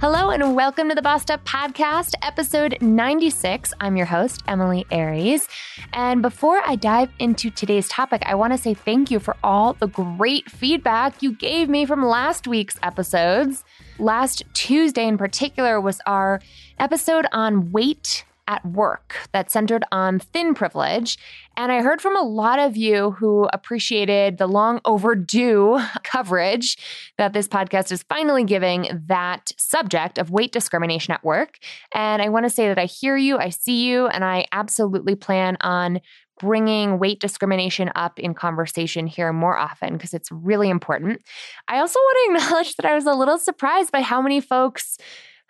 Hello and welcome to the Bossed Up Podcast, episode 96. I'm your host, Emilie Aries. And before I dive into today's topic, I want to say thank you for all the great feedback you gave me from last week's episodes. Last Tuesday, in particular, was our episode on weight at work that centered on thin privilege. And I heard from a lot of you who appreciated the long overdue coverage that this podcast is finally giving that subject of weight discrimination at work. And I want to say that I hear you, I see you, and I absolutely plan on bringing weight discrimination up in conversation here more often because it's really important. I also want to acknowledge that I was a little surprised by how many folks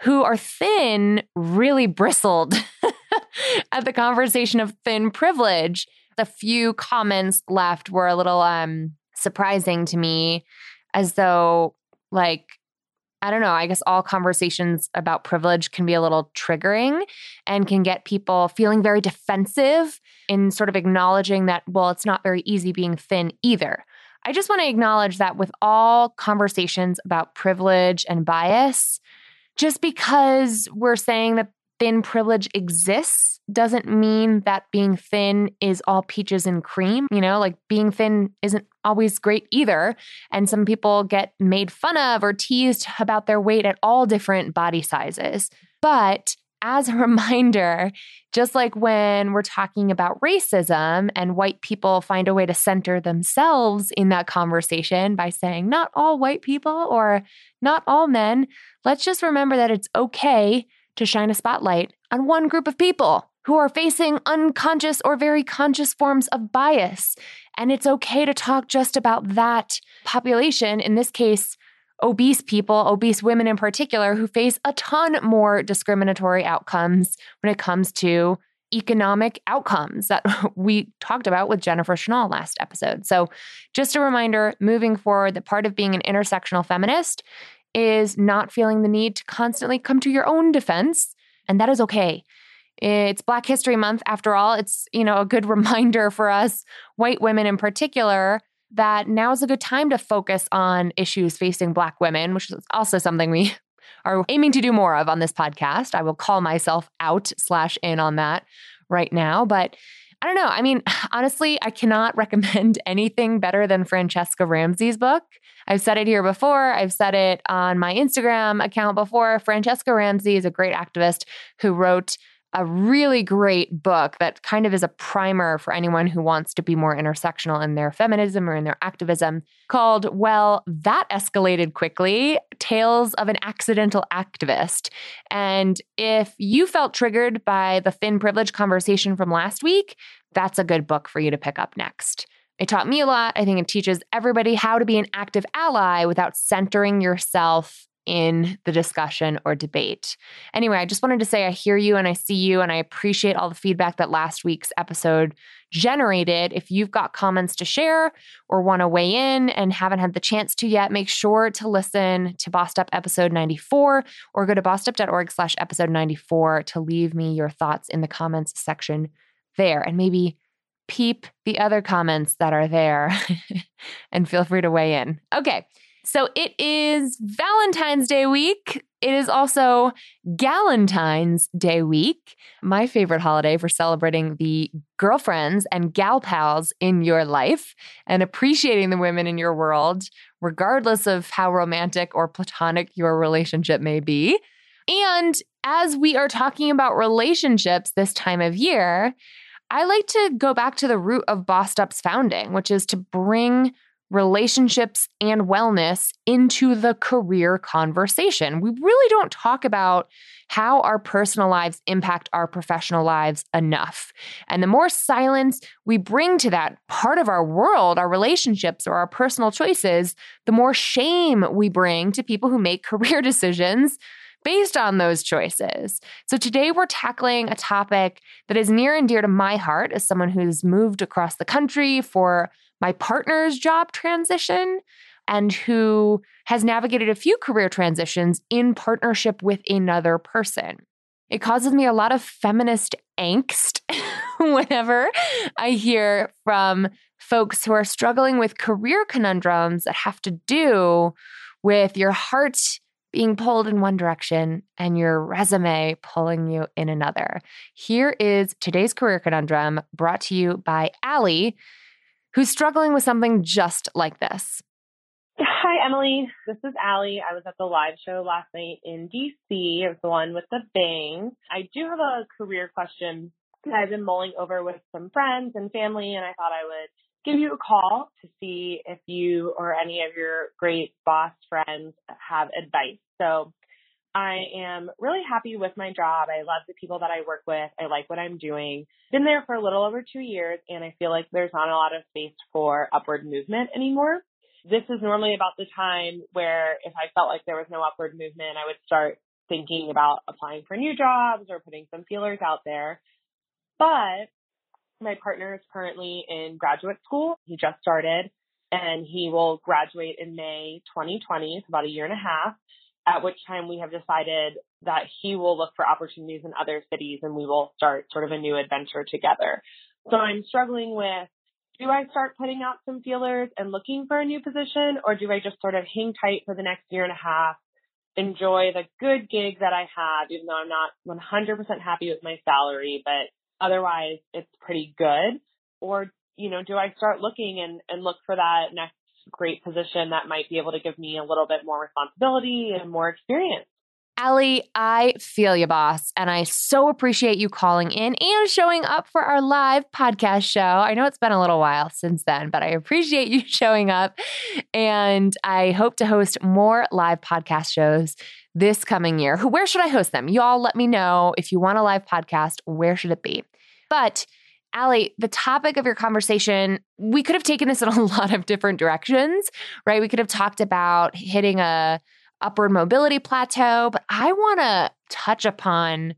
who are thin really bristled at the conversation of thin privilege. The few comments left were a little um surprising to me as though like I don't know, I guess all conversations about privilege can be a little triggering and can get people feeling very defensive in sort of acknowledging that well it's not very easy being thin either. I just want to acknowledge that with all conversations about privilege and bias, just because we're saying that thin privilege exists doesn't mean that being thin is all peaches and cream. You know, like being thin isn't always great either. And some people get made fun of or teased about their weight at all different body sizes. But as a reminder, just like when we're talking about racism and white people find a way to center themselves in that conversation by saying, not all white people or not all men, let's just remember that it's okay to shine a spotlight on one group of people who are facing unconscious or very conscious forms of bias. And it's okay to talk just about that population, in this case, obese people, obese women in particular, who face a ton more discriminatory outcomes when it comes to economic outcomes that we talked about with Jennifer Schnall last episode. So, just a reminder moving forward that part of being an intersectional feminist is not feeling the need to constantly come to your own defense, and that is okay. It's Black History Month after all. It's, you know, a good reminder for us white women in particular that now is a good time to focus on issues facing Black women, which is also something we are aiming to do more of on this podcast. I will call myself out slash in on that right now. But I don't know. I mean, honestly, I cannot recommend anything better than Franchesca Ramsey's book. I've said it here before. I've said it on my Instagram account before. Franchesca Ramsey is a great activist who wrote a really great book that kind of is a primer for anyone who wants to be more intersectional in their feminism or in their activism called, Well, That Escalated Quickly Tales of an Accidental Activist. And if you felt triggered by the thin privilege conversation from last week, that's a good book for you to pick up next. It taught me a lot. I think it teaches everybody how to be an active ally without centering yourself in the discussion or debate. Anyway, I just wanted to say I hear you and I see you, and I appreciate all the feedback that last week's episode generated. If you've got comments to share or want to weigh in and haven't had the chance to yet, make sure to listen to Bossed Up episode 94 or go to bossedup.org slash episode 94 to leave me your thoughts in the comments section there. And maybe peep the other comments that are there and feel free to weigh in. Okay. So it is Valentine's Day week. It is also Galentine's Day week, my favorite holiday for celebrating the girlfriends and gal pals in your life and appreciating the women in your world, regardless of how romantic or platonic your relationship may be. And as we are talking about relationships this time of year, I like to go back to the root of Bossed Up's founding, which is to bring relationships and wellness into the career conversation. We really don't talk about how our personal lives impact our professional lives enough. And the more silence we bring to that part of our world, our relationships or our personal choices, the more shame we bring to people who make career decisions based on those choices. So today we're tackling a topic that is near and dear to my heart as someone who's moved across the country for my partner's job transition and who has navigated a few career transitions in partnership with another person. It causes me a lot of feminist angst whenever I hear from folks who are struggling with career conundrums that have to do with your heart being pulled in one direction and your resume pulling you in another. Here is today's career conundrum brought to you by Allie, who's struggling with something just like this. Hi, Emilie. This is Allie. I was at the live show last night in DC. It was the one with the bang. I do have a career question that I've been mulling over with some friends and family, and I thought I would give you a call to see if you or any of your great boss friends have advice. So I am really happy with my job. I love the people that I work with. I like what I'm doing. Been there for a little over two years and I feel like there's not a lot of space for upward movement anymore. This is normally about the time where if I felt like there was no upward movement, I would start thinking about applying for new jobs or putting some feelers out there. But my partner is currently in graduate school. He just started and he will graduate in May 2020. It's about a year and a half at which time we have decided that he will look for opportunities in other cities and we will start sort of a new adventure together. So I'm struggling with do I start putting out some feelers and looking for a new position or do I just sort of hang tight for the next year and a half, enjoy the good gig that I have, even though I'm not 100% happy with my salary, but otherwise it's pretty good? Or, you know, do I start looking and, and look for that next great position that might be able to give me a little bit more responsibility and more experience. Allie, I feel you, boss. And I so appreciate you calling in and showing up for our live podcast show. I know it's been a little while since then, but I appreciate you showing up. And I hope to host more live podcast shows this coming year. Where should I host them? You all let me know if you want a live podcast, where should it be? But Allie, the topic of your conversation, we could have taken this in a lot of different directions, right? We could have talked about hitting a upward mobility plateau, but I want to touch upon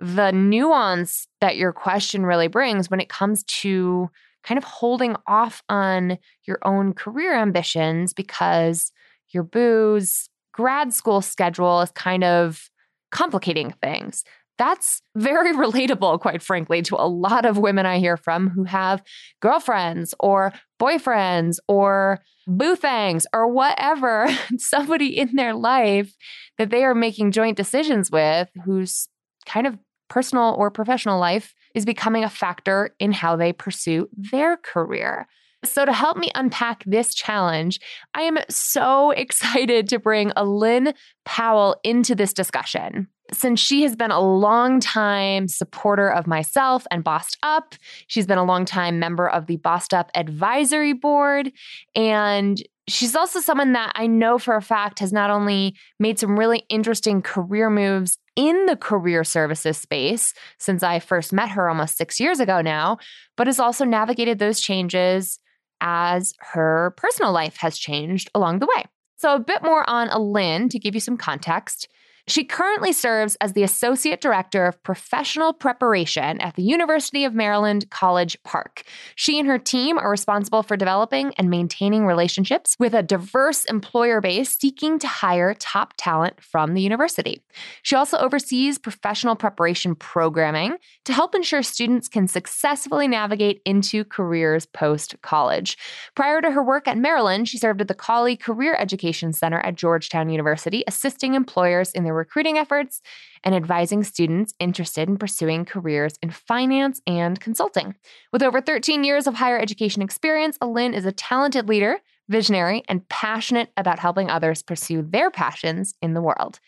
the nuance that your question really brings when it comes to kind of holding off on your own career ambitions because your boo's grad school schedule is kind of complicating things. That's very relatable, quite frankly, to a lot of women I hear from who have girlfriends or boyfriends or boothangs or whatever, somebody in their life that they are making joint decisions with whose kind of personal or professional life is becoming a factor in how they pursue their career. So, to help me unpack this challenge, I am so excited to bring Alin Powell into this discussion since she has been a long time supporter of myself and Bossed Up. She's been a long time member of the Bossed Up Advisory Board. And she's also someone that I know for a fact has not only made some really interesting career moves in the career services space since I first met her almost six years ago now, but has also navigated those changes as her personal life has changed along the way. So, a bit more on Alin to give you some context. She currently serves as the Associate Director of Professional Preparation at the University of Maryland College Park. She and her team are responsible for developing and maintaining relationships with a diverse employer base seeking to hire top talent from the university. She also oversees professional preparation programming to help ensure students can successfully navigate into careers post college. Prior to her work at Maryland, she served at the Cawley Career Education Center at Georgetown University, assisting employers in their their recruiting efforts and advising students interested in pursuing careers in finance and consulting. With over 13 years of higher education experience, Alin is a talented leader, visionary, and passionate about helping others pursue their passions in the world.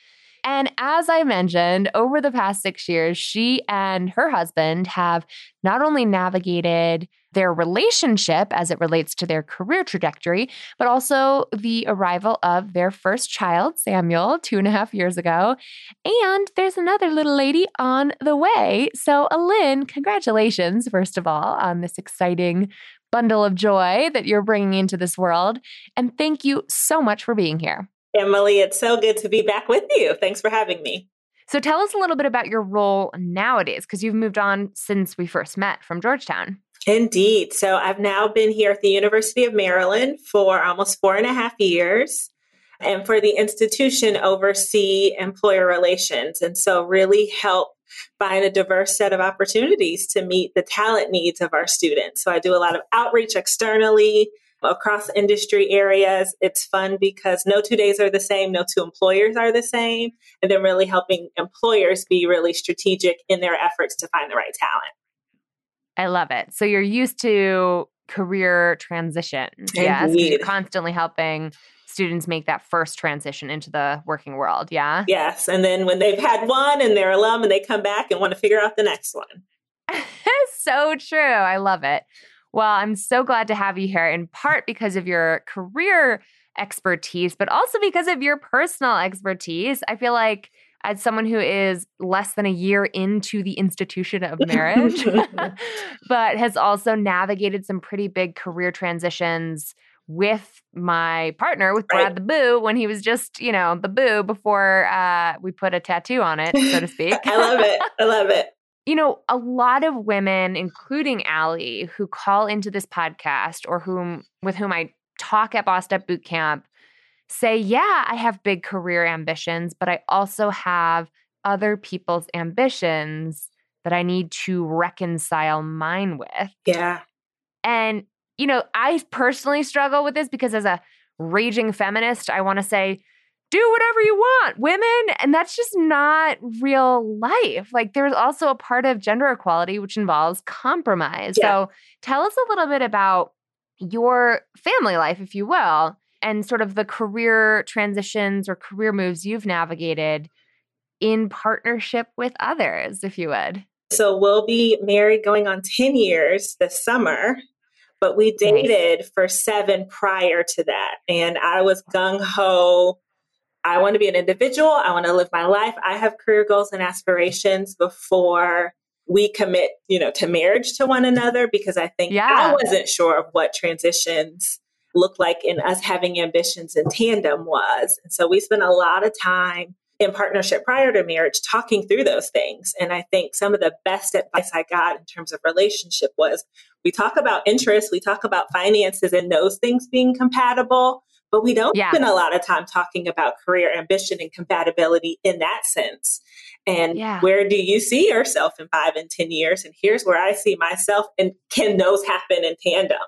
And as I mentioned, over the past six years, she and her husband have not only navigated their relationship as it relates to their career trajectory, but also the arrival of their first child, Samuel, two and a half years ago. And there's another little lady on the way. So, Alin, congratulations, first of all, on this exciting bundle of joy that you're bringing into this world. And thank you so much for being here. Emilie, it's so good to be back with you. Thanks for having me. So tell us a little bit about your role nowadays, because you've moved on since we first met from Georgetown. Indeed. So I've now been here at the University of Maryland for almost four and a half years. And for the institution, oversee employer relations. And so really help find a diverse set of opportunities to meet the talent needs of our students. So I do a lot of outreach externally across industry areas. It's fun because no two days are the same, no two employers are the same. And then really helping employers be really strategic in their efforts to find the right talent. I love it. So you're used to career transitions. Yes. You're constantly helping students make that first transition into the working world. Yeah. Yes. And then when they've had one and they're alum and they come back and want to figure out the next one. so true. I love it. Well, I'm so glad to have you here in part because of your career expertise, but also because of your personal expertise. I feel like as someone who is less than a year into the institution of marriage, but has also navigated some pretty big career transitions with my partner, with Brad right. the Boo, when he was just, you know, the Boo before uh, we put a tattoo on it, so to speak. I love it. I love it. You know, a lot of women, including Allie, who call into this podcast or whom with whom I talk at Bossed Up Boot Camp say, yeah, I have big career ambitions, but I also have other people's ambitions that I need to reconcile mine with. Yeah. And, you know, I personally struggle with this because as a raging feminist, I want to say, do whatever you want, women. And that's just not real life. Like, there's also a part of gender equality which involves compromise. Yeah. So, tell us a little bit about your family life, if you will, and sort of the career transitions or career moves you've navigated in partnership with others, if you would. So we'll be married going on 10 years this summer, but we dated nice. for seven prior to that. And I was gung ho. I want to be an individual. I want to live my life. I have career goals and aspirations before we commit, you know, to marriage to one another because I think yeah. I wasn't sure of what transitions looked like in us having ambitions in tandem was. And so we spent a lot of time in partnership prior to marriage talking through those things. And I think some of the best advice I got in terms of relationship was we talk about interests, we talk about finances and those things being compatible, but we don't yeah. spend a lot of time talking about career ambition and compatibility in that sense. And yeah. where do you see yourself in five and 10 years? And here's where I see myself. And can those happen in tandem?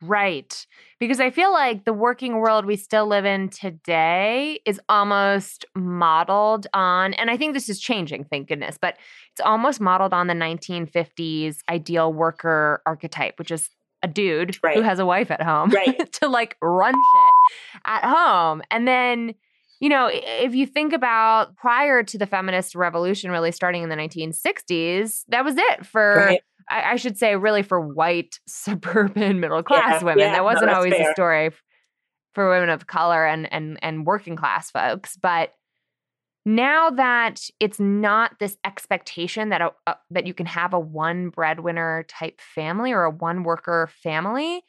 Right. Because I feel like the working world we still live in today is almost modeled on, and I think this is changing, thank goodness, but it's almost modeled on the 1950s ideal worker archetype, which is a dude right. who has a wife at home right. to like run shit at home. And then, you know, if you think about prior to the feminist revolution really starting in the 1960s, that was it for. Right I, I should say, really for white suburban middle class yeah, women. Yeah, that wasn't no, always fair. a story for women of color and and and working class folks. But now that it's not this expectation that a, a, that you can have a one breadwinner type family or a one worker family,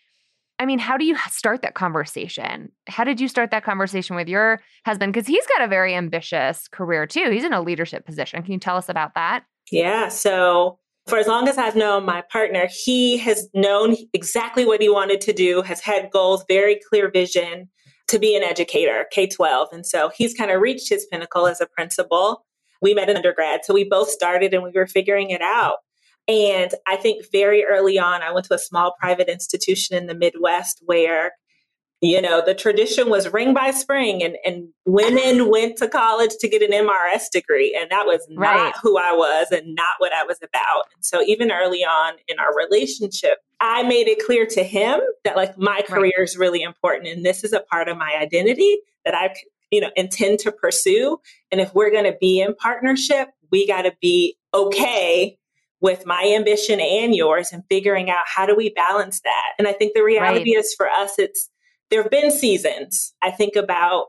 I mean, how do you start that conversation? How did you start that conversation with your husband? Because he's got a very ambitious career too. He's in a leadership position. Can you tell us about that? Yeah. So for as long as I've known my partner, he has known exactly what he wanted to do, has had goals, very clear vision to be an educator, K 12. And so he's kind of reached his pinnacle as a principal. We met in undergrad, so we both started and we were figuring it out. And I think very early on, I went to a small private institution in the Midwest where you know, the tradition was ring by spring and, and women went to college to get an MRS degree. And that was not right. who I was and not what I was about. And so even early on in our relationship, I made it clear to him that like my career right. is really important and this is a part of my identity that I you know intend to pursue. And if we're going to be in partnership, we got to be okay with my ambition and yours and figuring out how do we balance that. And I think the reality right. is for us, it's there have been seasons. I think about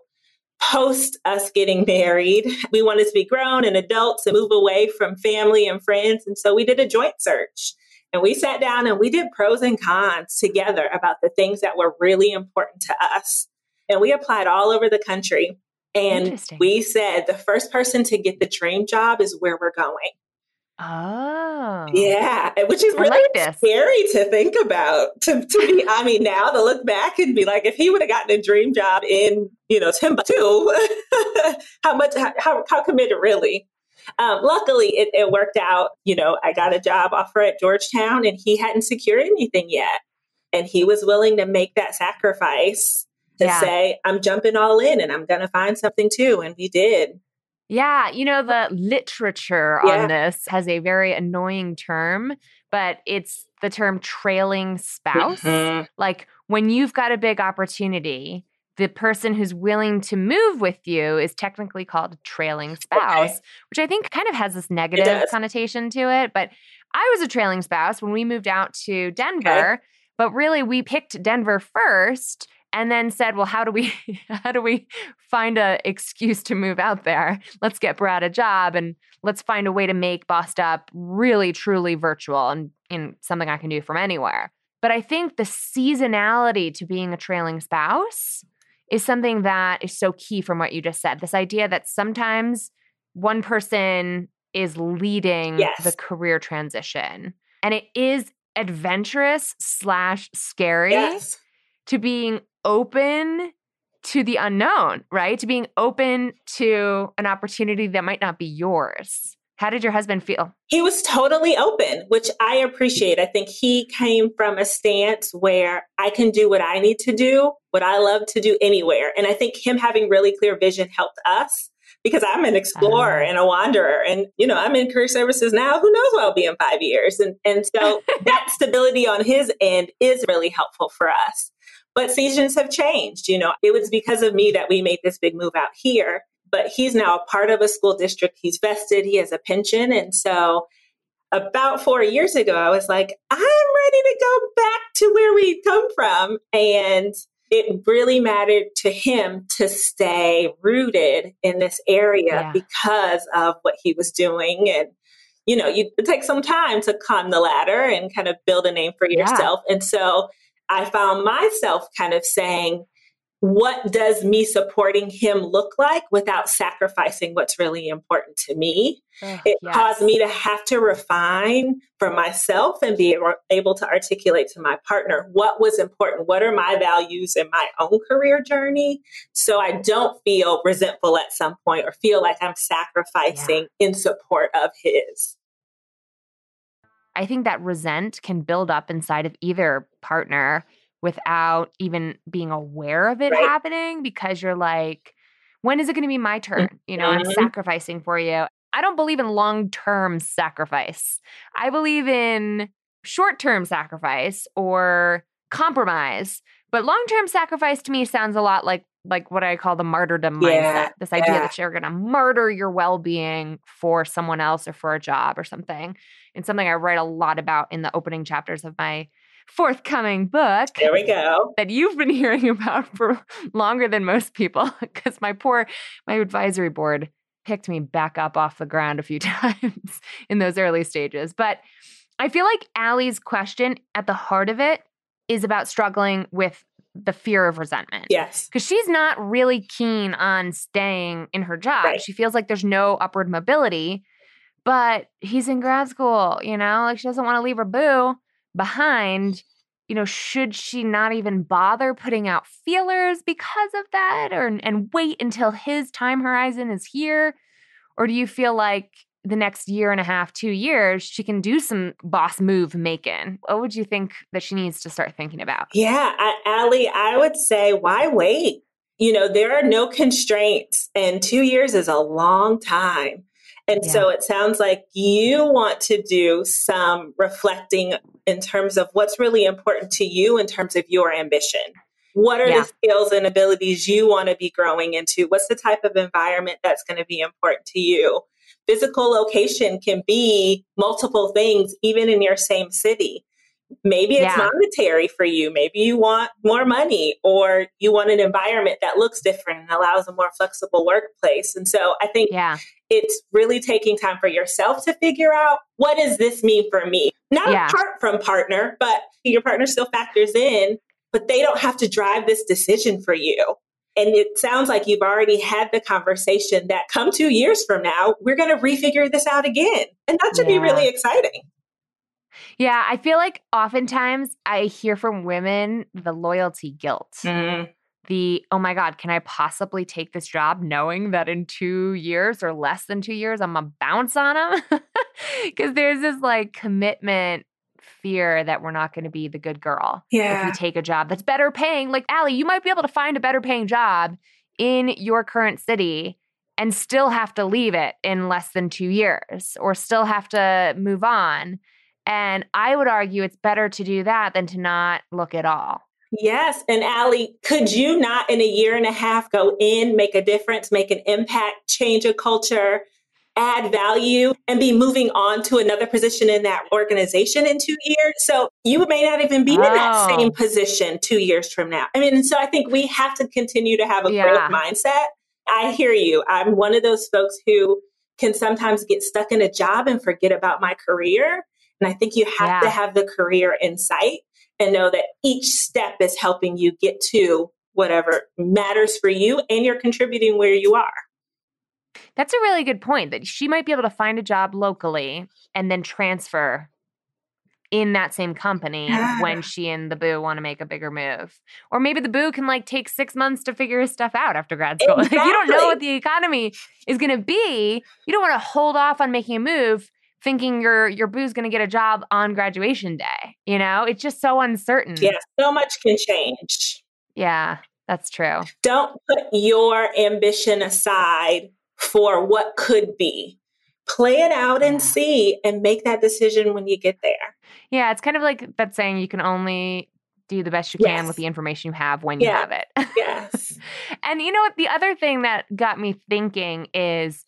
post us getting married, we wanted to be grown and adults and move away from family and friends. And so we did a joint search and we sat down and we did pros and cons together about the things that were really important to us. And we applied all over the country. And we said the first person to get the dream job is where we're going. Oh. Yeah, which is really like scary to think about. To, to be, I mean, now to look back and be like, if he would have gotten a dream job in, you know, Timbuktu, how much, how, how committed really? Um, luckily, it, it worked out. You know, I got a job offer at Georgetown and he hadn't secured anything yet. And he was willing to make that sacrifice to yeah. say, I'm jumping all in and I'm going to find something too. And we did. Yeah, you know, the literature yeah. on this has a very annoying term, but it's the term trailing spouse. Mm-hmm. Like when you've got a big opportunity, the person who's willing to move with you is technically called a trailing spouse, okay. which I think kind of has this negative connotation to it. But I was a trailing spouse when we moved out to Denver, okay. but really we picked Denver first and then said, "Well, how do we how do we find a excuse to move out there? Let's get Brad a job and let's find a way to make Bossed Up really truly virtual and in something I can do from anywhere." But I think the seasonality to being a trailing spouse is something that is so key from what you just said. This idea that sometimes one person is leading yes. the career transition and it is adventurous slash scary yes. to being open to the unknown, right? To being open to an opportunity that might not be yours. How did your husband feel? He was totally open, which I appreciate. I think he came from a stance where I can do what I need to do, what I love to do anywhere. And I think him having really clear vision helped us because I'm an explorer uh, and a wanderer. And, you know, I'm in career services now. Who knows where I'll be in five years? And, and so that stability on his end is really helpful for us. But seasons have changed. You know, it was because of me that we made this big move out here. But he's now a part of a school district. He's vested, he has a pension. And so about four years ago, I was like, I'm ready to go back to where we come from. And it really mattered to him to stay rooted in this area yeah. because of what he was doing. And, you know, you take some time to climb the ladder and kind of build a name for yourself. Yeah. And so I found myself kind of saying, what does me supporting him look like without sacrificing what's really important to me? Oh, it yes. caused me to have to refine for myself and be able to articulate to my partner what was important. What are my values in my own career journey? So I don't feel resentful at some point or feel like I'm sacrificing yeah. in support of his. I think that resent can build up inside of either partner without even being aware of it right. happening because you're like, when is it going to be my turn? You know, mm-hmm. I'm sacrificing for you. I don't believe in long term sacrifice. I believe in short term sacrifice or compromise. But long term sacrifice to me sounds a lot like like what I call the martyrdom yeah, mindset. This idea yeah. that you're going to martyr your well being for someone else or for a job or something. And something I write a lot about in the opening chapters of my forthcoming book. There we go. That you've been hearing about for longer than most people because my poor my advisory board picked me back up off the ground a few times in those early stages. But I feel like Allie's question at the heart of it is about struggling with the fear of resentment. Yes. Because she's not really keen on staying in her job. Right. She feels like there's no upward mobility, but he's in grad school, you know, like she doesn't want to leave her boo behind. You know, should she not even bother putting out feelers because of that or and wait until his time horizon is here? Or do you feel like the next year and a half, two years, she can do some boss move making. What would you think that she needs to start thinking about? Yeah, Allie, I would say, why wait? You know, there are no constraints, and two years is a long time. And yeah. so it sounds like you want to do some reflecting in terms of what's really important to you in terms of your ambition What are yeah. the skills and abilities you want to be growing into? What's the type of environment that's going to be important to you? Physical location can be multiple things, even in your same city. Maybe it's yeah. monetary for you. Maybe you want more money or you want an environment that looks different and allows a more flexible workplace. And so I think yeah. it's really taking time for yourself to figure out what does this mean for me? Not yeah. apart from partner, but your partner still factors in, but they don't have to drive this decision for you. And it sounds like you've already had the conversation that come two years from now, we're going to refigure this out again. And that should yeah. be really exciting. Yeah, I feel like oftentimes I hear from women the loyalty guilt. Mm. The, oh my God, can I possibly take this job knowing that in two years or less than two years, I'm gonna bounce on them? Because there's this like commitment fear that we're not going to be the good girl yeah. if we take a job that's better paying. Like, Allie, you might be able to find a better paying job in your current city and still have to leave it in less than two years or still have to move on. And I would argue it's better to do that than to not look at all. Yes. And Allie, could you not in a year and a half go in, make a difference, make an impact, change a culture, add value, and be moving on to another position in that organization in two years? So you may not even be oh. in that same position two years from now. I mean, so I think we have to continue to have a yeah. growth mindset. I hear you. I'm one of those folks who can sometimes get stuck in a job and forget about my career. And I think you have yeah. to have the career in sight and know that each step is helping you get to whatever matters for you and you're contributing where you are. That's a really good point that she might be able to find a job locally and then transfer in that same company yeah. when she and the boo want to make a bigger move. Or maybe the boo can like take six months to figure his stuff out after grad school. Exactly. If you don't know what the economy is going to be, you don't want to hold off on making a move thinking your your boo's going to get a job on graduation day. You know, it's just so uncertain. Yeah, so much can change. Yeah, that's true. Don't put your ambition aside for what could be. Play it out and see and make that decision when you get there. Yeah, it's kind of like that saying you can only do the best you can yes. with the information you have when yeah. you have it. yes. and you know what? The other thing that got me thinking is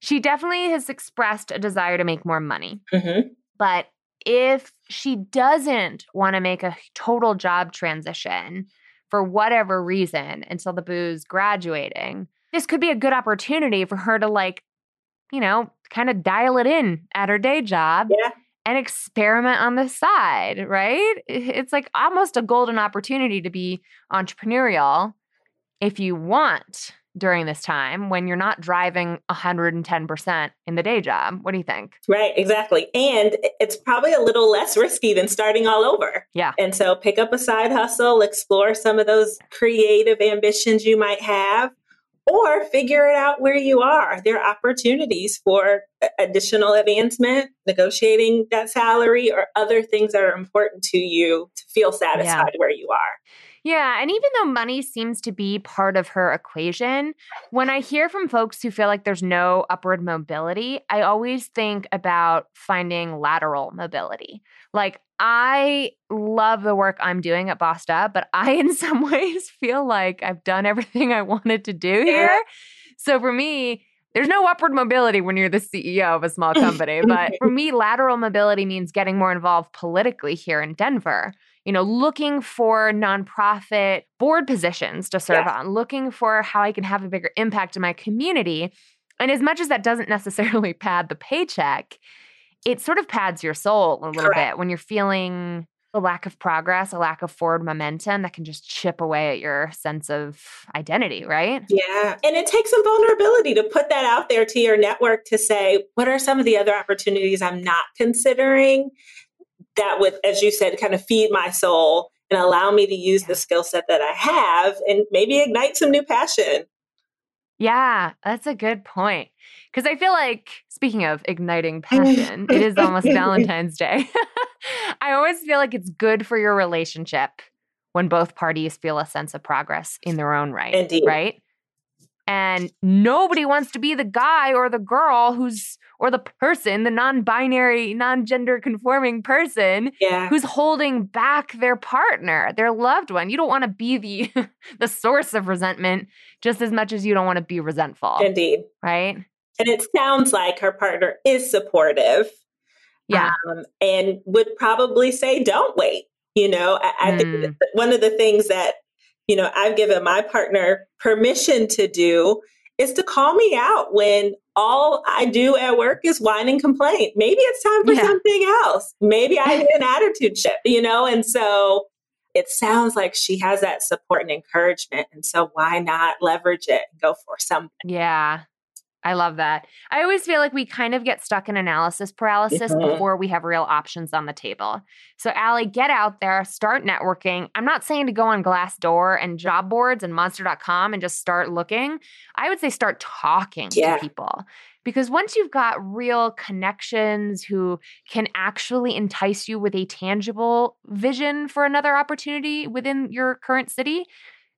she definitely has expressed a desire to make more money. Mm-hmm. But if she doesn't want to make a total job transition for whatever reason until the boo's graduating, this could be a good opportunity for her to, like, you know, kind of dial it in at her day job. Yeah. And experiment on the side, right? It's like almost a golden opportunity to be entrepreneurial if you want during this time when you're not driving 110% in the day job. What do you think? Right, exactly. And it's probably a little less risky than starting all over. Yeah. And so pick up a side hustle, explore some of those creative ambitions you might have. Or figure it out where you are. There are opportunities for additional advancement, negotiating that salary, or other things that are important to you to feel satisfied yeah. where you are. Yeah. And even though money seems to be part of her equation, when I hear from folks who feel like there's no upward mobility, I always think about finding lateral mobility. Like, I love the work I'm doing at Bossed Up, but I, in some ways, feel like I've done everything I wanted to do here. So for me, there's no upward mobility when you're the CEO of a small company. but for me, lateral mobility means getting more involved politically here in Denver you know, looking for nonprofit board positions to serve yeah. on, looking for how I can have a bigger impact in my community. And as much as that doesn't necessarily pad the paycheck, it sort of pads your soul a little Correct. bit when you're feeling a lack of progress, a lack of forward momentum that can just chip away at your sense of identity, right? Yeah. And it takes some vulnerability to put that out there to your network to say, what are some of the other opportunities I'm not considering? that would, as you said, kind of feed my soul and allow me to use the skill set that I have and maybe ignite some new passion. Yeah, that's a good point. Because I feel like, speaking of igniting passion, it is almost Valentine's Day. I always feel like it's good for your relationship when both parties feel a sense of progress in their own right. Indeed. Right. And nobody wants to be the guy or the girl who's, or the person, the non binary, non gender conforming person yeah. who's holding back their partner, their loved one. You don't want to be the, the source of resentment just as much as you don't want to be resentful. Indeed. Right. And it sounds like her partner is supportive. Yeah. Um, and would probably say, don't wait. You know, I, I mm. think one of the things that you know, I've given my partner permission to do is to call me out when all I do at work is whine and complain. Maybe it's time for yeah. something else. Maybe I need an attitude shift, you know? And so it sounds like she has that support and encouragement. And so why not leverage it and go for something? Yeah. I love that. I always feel like we kind of get stuck in analysis paralysis before we have real options on the table. So, Allie, get out there, start networking. I'm not saying to go on Glassdoor and job boards and monster.com and just start looking. I would say start talking yeah. to people. Because once you've got real connections who can actually entice you with a tangible vision for another opportunity within your current city,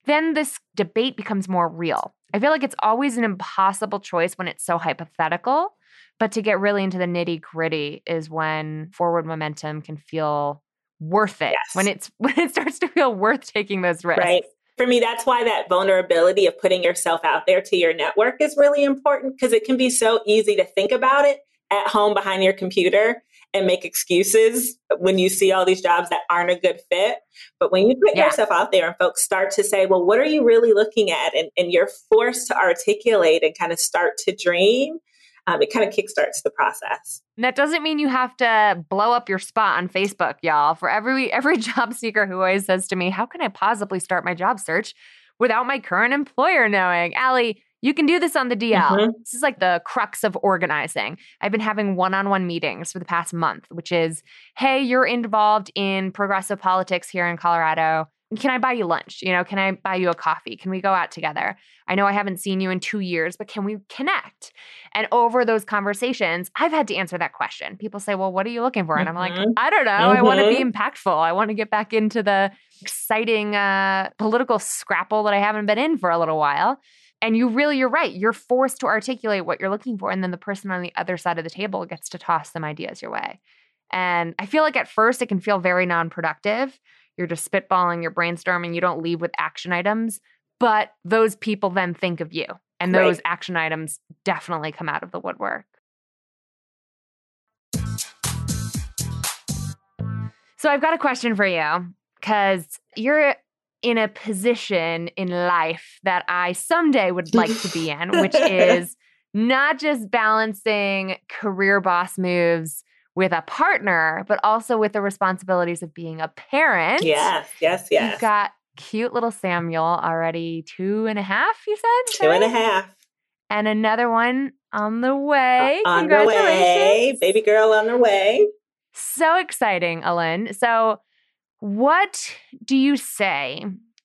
then this debate becomes more real. I feel like it's always an impossible choice when it's so hypothetical. But to get really into the nitty gritty is when forward momentum can feel worth it. Yes. When it's when it starts to feel worth taking those risks. Right. For me, that's why that vulnerability of putting yourself out there to your network is really important because it can be so easy to think about it at home behind your computer and make excuses when you see all these jobs that aren't a good fit. But when you put yeah. yourself out there and folks start to say, well, what are you really looking at? And, and you're forced to articulate and kind of start to dream, um, it kind of kickstarts the process. And that doesn't mean you have to blow up your spot on Facebook, y'all. For every every job seeker who always says to me, how can I possibly start my job search without my current employer knowing? Allie, you can do this on the DL. Mm-hmm. This is like the crux of organizing. I've been having one on one meetings for the past month, which is hey, you're involved in progressive politics here in Colorado. Can I buy you lunch? You know, can I buy you a coffee? Can we go out together? I know I haven't seen you in two years, but can we connect? And over those conversations, I've had to answer that question. People say, Well, what are you looking for? And I'm like, mm-hmm. I don't know. Mm-hmm. I want to be impactful. I want to get back into the exciting uh, political scrapple that I haven't been in for a little while and you really you're right you're forced to articulate what you're looking for and then the person on the other side of the table gets to toss some ideas your way. And i feel like at first it can feel very non-productive. You're just spitballing you're brainstorming you don't leave with action items but those people then think of you and those right. action items definitely come out of the woodwork. So i've got a question for you because you're in a position in life that I someday would like to be in, which is not just balancing career boss moves with a partner, but also with the responsibilities of being a parent. Yes, yes, yes. You've got cute little Samuel already two and a half, you said? Two and a half. And another one on the way. Uh, on the way. Baby girl on the way. So exciting, Ellen. So what do you say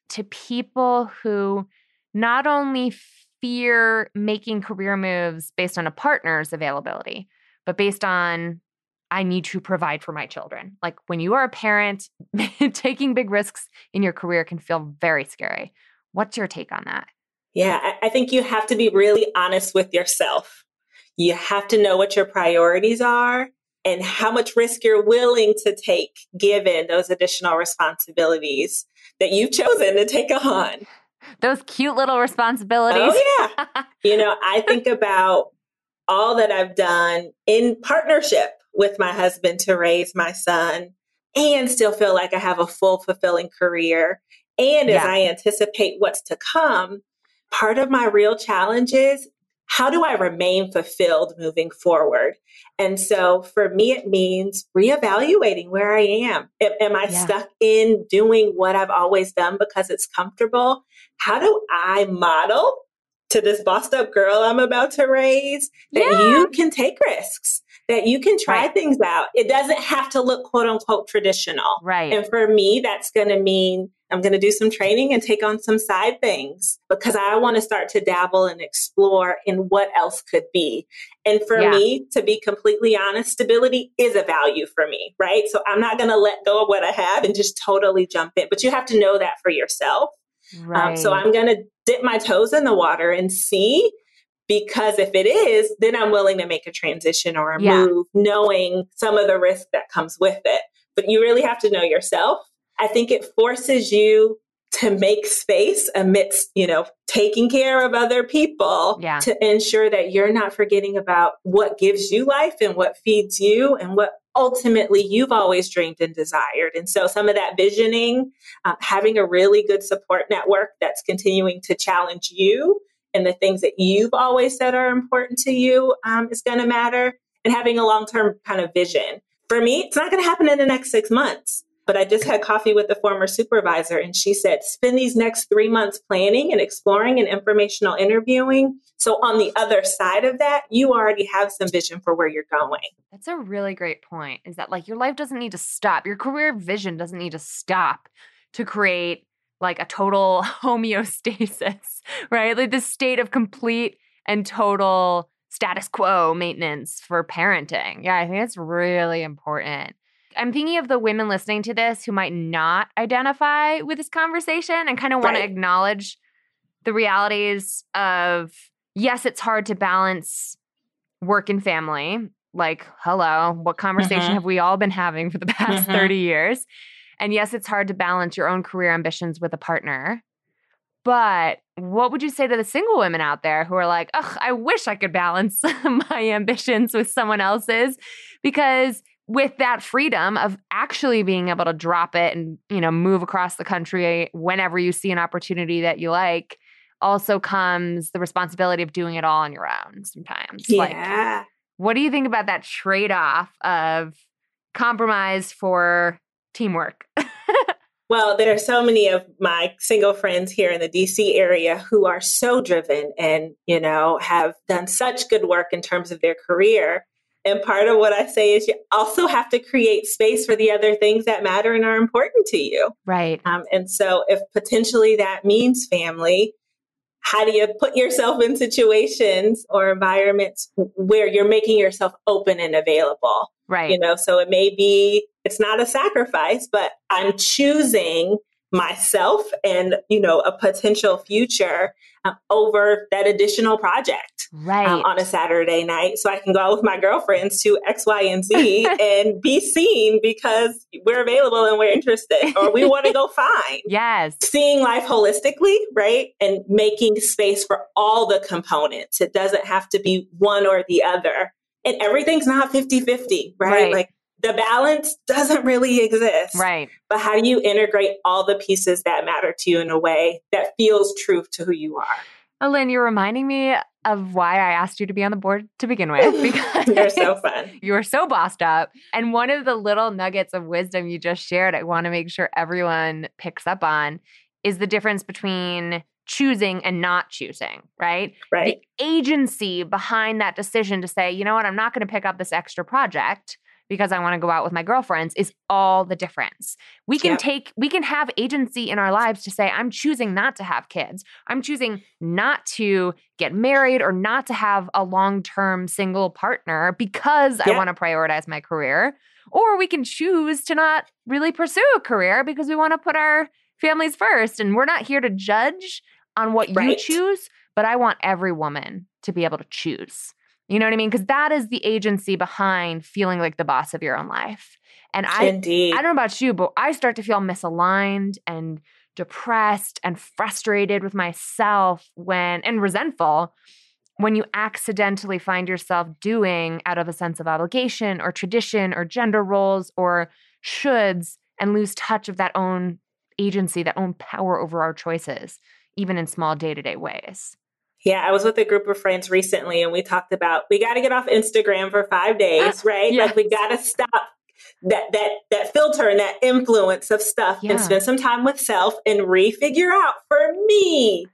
to people who not only fear making career moves based on a partner's availability, but based on I need to provide for my children. Like when you are a parent, taking big risks in your career can feel very scary. What's your take on that? Yeah, I think you have to be really honest with yourself. You have to know what your priorities are and how much risk you're willing to take given those additional responsibilities that you've chosen to take on. Those cute little responsibilities. Oh, yeah. you know, I think about all that I've done in partnership with my husband to raise my son and still feel like I have a full, fulfilling career. And as yeah. I anticipate what's to come, part of my real challenge is how do I remain fulfilled moving forward? And so for me, it means reevaluating where I am. Am I yeah. stuck in doing what I've always done because it's comfortable? How do I model to this bossed up girl I'm about to raise that yeah. you can take risks? That you can try right. things out. It doesn't have to look quote unquote traditional. Right. And for me, that's going to mean I'm going to do some training and take on some side things because I want to start to dabble and explore in what else could be. And for yeah. me, to be completely honest, stability is a value for me, right? So I'm not going to let go of what I have and just totally jump in. But you have to know that for yourself. Right. Um, so I'm going to dip my toes in the water and see because if it is, then I'm willing to make a transition or a Yeah. move, knowing some of the risk that comes with it. But you really have to know yourself. I think it forces you to make space amidst, you know, taking care of other people Yeah. to ensure that you're not forgetting about what gives you life and what feeds you and what ultimately you've always dreamed and desired. And so some of that visioning, uh, having a really good support network that's continuing to challenge you and the things that you've always said are important to you um, is going to matter and having a long-term kind of vision. For me, it's not going to happen in the next six months. But I just had coffee with a former supervisor, and she said, spend these next three months planning and exploring and informational interviewing. So, on the other side of that, you already have some vision for where you're going. That's a really great point. Is that like your life doesn't need to stop. Your career vision doesn't need to stop to create like a total homeostasis, right? Like this state of complete and total status quo maintenance for parenting. Yeah, I think it's really important. I'm thinking of the women listening to this who might not identify with this conversation and kind of want to acknowledge the realities of yes, it's hard to balance work and family. Like, hello, what conversation Mhm. have we all been having for the past Mhm. 30 years? And yes, it's hard to balance your own career ambitions with a partner. But what would you say to the single women out there who are like, ugh, I wish I could balance my ambitions with someone else's? Because with that freedom of actually being able to drop it and, you know, move across the country whenever you see an opportunity that you like, also comes the responsibility of doing it all on your own sometimes. Like, Yeah. what do you think about that trade off of compromise for teamwork? Well, there are so many of my single friends here in the DC area who are so driven and, you know, have done such good work in terms of their career. And part of what I say is you also have to create space for the other things that matter and are important to you. right. Um, and so, if potentially that means family, how do you put yourself in situations or environments where you're making yourself open and available? Right. You know, so it may be, it's not a sacrifice, but I'm choosing myself and, you know, a potential future uh, over that additional project right. um, on a Saturday night. So I can go out with my girlfriends to X, Y, and Z and be seen because we're available and we're interested or we want to go find. yes. Seeing life holistically, right? And making space for all the components. It doesn't have to be one or the other. And everything's not 50 50, right? Right. Like the balance doesn't really exist. Right. But how do you integrate all the pieces that matter to you in a way that feels true to who you are? Lynn, you're reminding me of why I asked you to be on the board to begin with because You're so fun. you are so bossed up. And one of the little nuggets of wisdom you just shared, I want to make sure everyone picks up on is the difference between choosing and not choosing, right? Right. The agency behind that decision to say, you know what, I'm not going to pick up this extra project because I want to go out with my girlfriends is all the difference. We can Yep. take, we can have agency in our lives to say, I'm choosing not to have kids. I'm choosing not to get married or not to have a long term single partner because I want to prioritize my career. Or we can choose to not really pursue a career because we want to put our families first. And we're not here to judge on what you choose, but I want every woman to be able to choose. You know what I mean? Because that is the agency behind feeling like the boss of your own life. And I, Indeed. I don't know about you, but I start to feel misaligned and depressed and frustrated with myself when, and resentful when you accidentally find yourself doing out of a sense of obligation or tradition or gender roles or shoulds and lose touch of that own agency, that own power over our choices, even in small day to day ways. Yeah, I was with a group of friends recently and we talked about we got to get off Instagram for 5 days, ah, right? Yes. Like we got to stop that that that filter and that influence of stuff Yeah. and spend some time with self and refigure out for me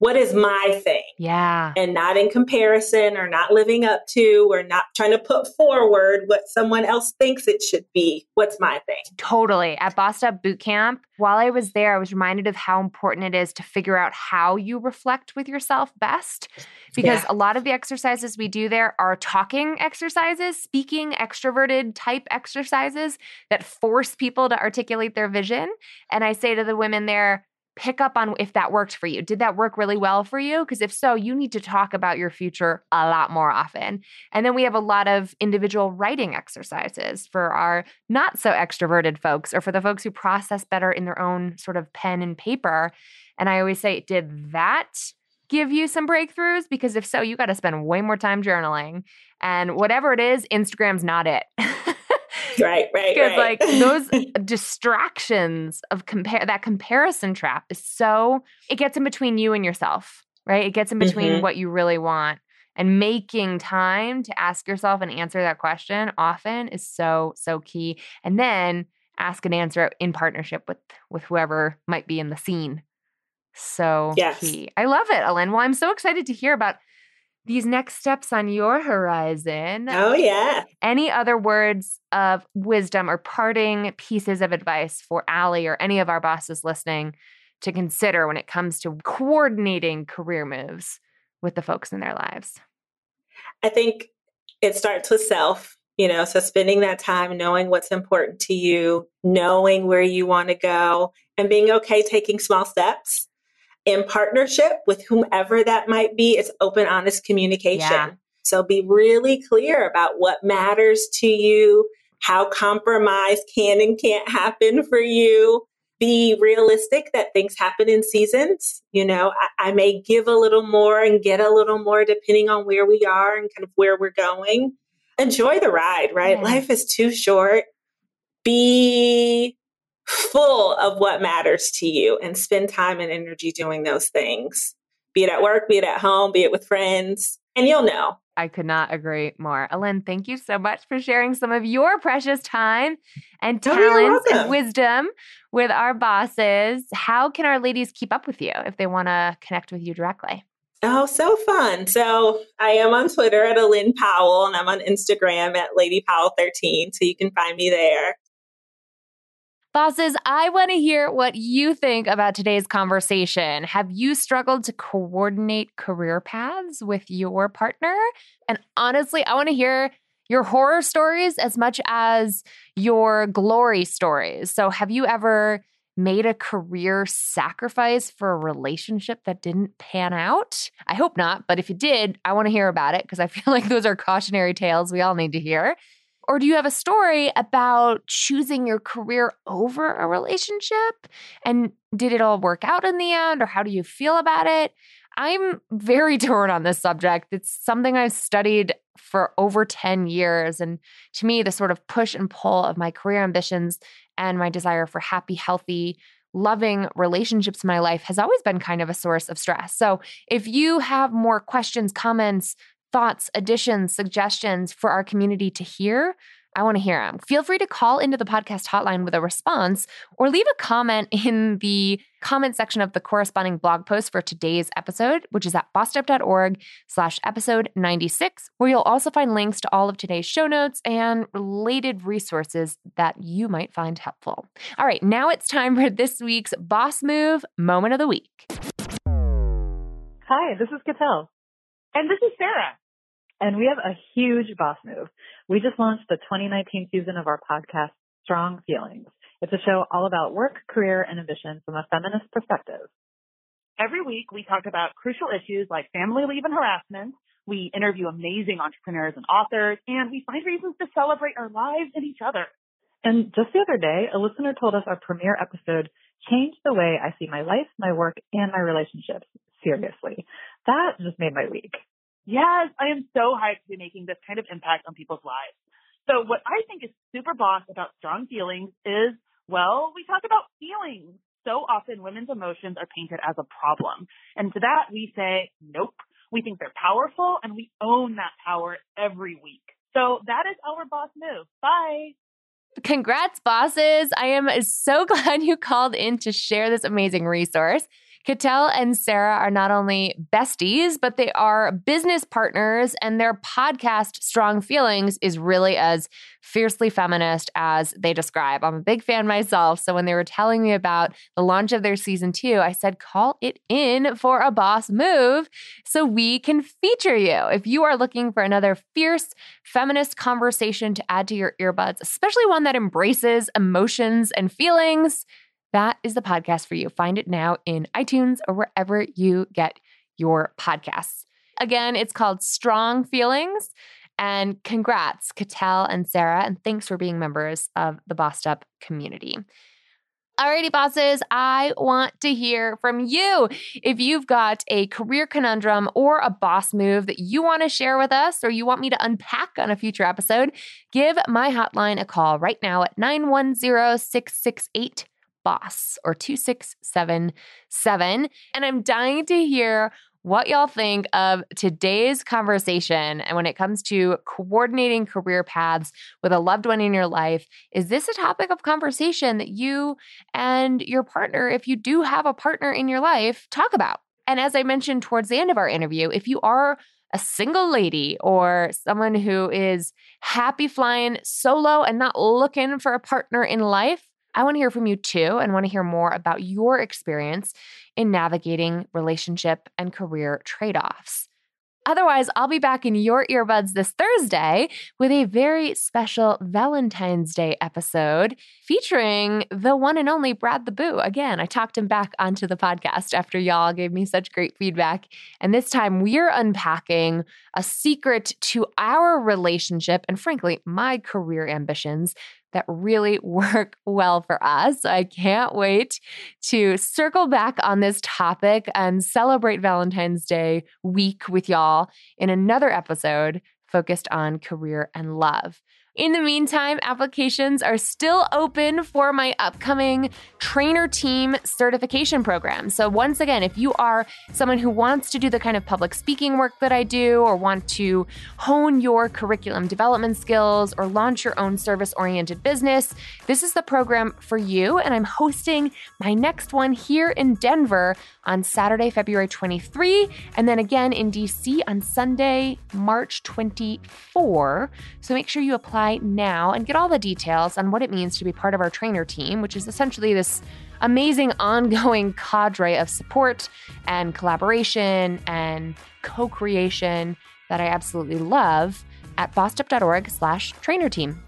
what is my thing Yeah. and not in comparison or not living up to or not trying to put forward what someone else thinks it should be. What's my thing? Totally. At Up Boot Camp, while I was there, I was reminded of how important it is to figure out how you reflect with yourself best. Because Yeah. a lot of the exercises we do there are talking exercises, speaking, extroverted type exercises that force people to articulate their vision. And I say to the women there, pick up on if that worked for you. Did that work really well for you? Because if so, you need to talk about your future a lot more often. And then we have a lot of individual writing exercises for our not so extroverted folks or for the folks who process better in their own sort of pen and paper. And I always say, did that give you some breakthroughs? Because if so, you got to spend way more time journaling. And whatever it is, Instagram's not it. right, right. Because right. like those distractions of compare that comparison trap is so it gets in between you and yourself, right? It gets in between mm-hmm. what you really want. And making time to ask yourself and answer that question often is so, so key. And then ask and answer in partnership with with whoever might be in the scene. So yes. key. I love it, Ellen. Well, I'm so excited to hear about these next steps on your horizon. Oh, yeah. Any other words of wisdom or parting pieces of advice for Allie or any of our bosses listening to consider when it comes to coordinating career moves with the folks in their lives? I think it starts with self, you know, so spending that time knowing what's important to you, knowing where you want to go, and being okay taking small steps in partnership with whomever that might be, it's open, honest communication. Yeah. So be really clear about what matters to you, how compromise can and can't happen for you. Be realistic that things happen in seasons. You know, I, I may give a little more and get a little more depending on where we are and kind of where we're going. Enjoy the ride, right? Yeah. Life is too short. Be full of what matters to you and spend time and energy doing those things, be it at work, be it at home, be it with friends, and you'll know. I could not agree more. Ellen, thank you so much for sharing some of your precious time and talents oh, and wisdom with our bosses. How can our ladies keep up with you if they want to connect with you directly? Oh, so fun. So I am on Twitter at Lynn Powell and I'm on Instagram at Lady Powell13. So you can find me there. Bosses, I want to hear what you think about today's conversation. Have you struggled to coordinate career paths with your partner? And honestly, I want to hear your horror stories as much as your glory stories. So, have you ever made a career sacrifice for a relationship that didn't pan out? I hope not, but if you did, I want to hear about it because I feel like those are cautionary tales we all need to hear. Or do you have a story about choosing your career over a relationship? And did it all work out in the end? Or how do you feel about it? I'm very torn on this subject. It's something I've studied for over 10 years. And to me, the sort of push and pull of my career ambitions and my desire for happy, healthy, loving relationships in my life has always been kind of a source of stress. So if you have more questions, comments, thoughts, additions, suggestions for our community to hear, I want to hear them. Feel free to call into the podcast hotline with a response or leave a comment in the comment section of the corresponding blog post for today's episode, which is at bossedup.org slash episode 96, where you'll also find links to all of today's show notes and related resources that you might find helpful. All right, now it's time for this week's Boss Move Moment of the Week. Hi, this is Katel. And this is Sarah. And we have a huge boss move. We just launched the 2019 season of our podcast, Strong Feelings. It's a show all about work, career, and ambition from a feminist perspective. Every week, we talk about crucial issues like family leave and harassment. We interview amazing entrepreneurs and authors, and we find reasons to celebrate our lives and each other. And just the other day, a listener told us our premiere episode changed the way I see my life, my work, and my relationships. Seriously. That just made my week. Yes, I am so hyped to be making this kind of impact on people's lives. So what I think is super boss about strong feelings is, well, we talk about feelings. So often women's emotions are painted as a problem. And to that we say, nope. We think they're powerful and we own that power every week. So that is our boss move. Bye. Congrats, bosses. I am so glad you called in to share this amazing resource. Katel and Sarah are not only besties, but they are business partners, and their podcast, Strong Feelings, is really as fiercely feminist as they describe. I'm a big fan myself. So when they were telling me about the launch of their season two, I said, call it in for a boss move so we can feature you. If you are looking for another fierce feminist conversation to add to your earbuds, especially one that embraces emotions and feelings, that is the podcast for you. Find it now in iTunes or wherever you get your podcasts. Again, it's called Strong Feelings. And congrats, Katel and Sarah, and thanks for being members of the Bossed Up community. Alrighty, bosses, I want to hear from you. If you've got a career conundrum or a boss move that you want to share with us or you want me to unpack on a future episode, give my hotline a call right now at 910 668 boss or 2677. And I'm dying to hear what y'all think of today's conversation and when it comes to coordinating career paths with a loved one in your life. Is this a topic of conversation that you and your partner, if you do have a partner in your life, talk about? And as I mentioned towards the end of our interview, if you are a single lady or someone who is happy flying solo and not looking for a partner in life, I want to hear from you too and want to hear more about your experience in navigating relationship and career trade offs. Otherwise, I'll be back in your earbuds this Thursday with a very special Valentine's Day episode featuring the one and only Brad the Boo. Again, I talked him back onto the podcast after y'all gave me such great feedback. And this time we're unpacking a secret to our relationship and, frankly, my career ambitions that really work well for us. I can't wait to circle back on this topic and celebrate Valentine's Day week with y'all in another episode focused on career and love. In the meantime, applications are still open for my upcoming trainer team certification program. So, once again, if you are someone who wants to do the kind of public speaking work that I do, or want to hone your curriculum development skills, or launch your own service oriented business, this is the program for you. And I'm hosting my next one here in Denver on Saturday, February 23, and then again in DC on Sunday, March 24. So, make sure you apply now and get all the details on what it means to be part of our trainer team, which is essentially this amazing ongoing cadre of support and collaboration and co-creation that I absolutely love at bossedup.org slash trainer team.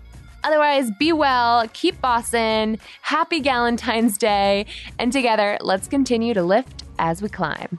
Otherwise, be well, keep bossing, happy Galentine's Day, and together, let's continue to lift as we climb.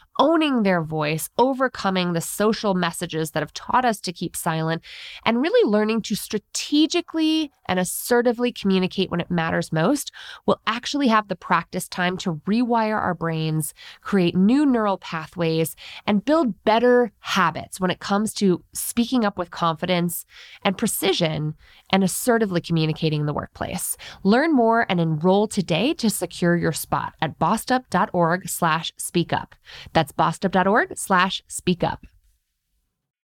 owning their voice, overcoming the social messages that have taught us to keep silent, and really learning to strategically and assertively communicate when it matters most, will actually have the practice time to rewire our brains, create new neural pathways, and build better habits when it comes to speaking up with confidence and precision and assertively communicating in the workplace. Learn more and enroll today to secure your spot at bossedup.org slash speak up. That's bossedup.org slash speak up.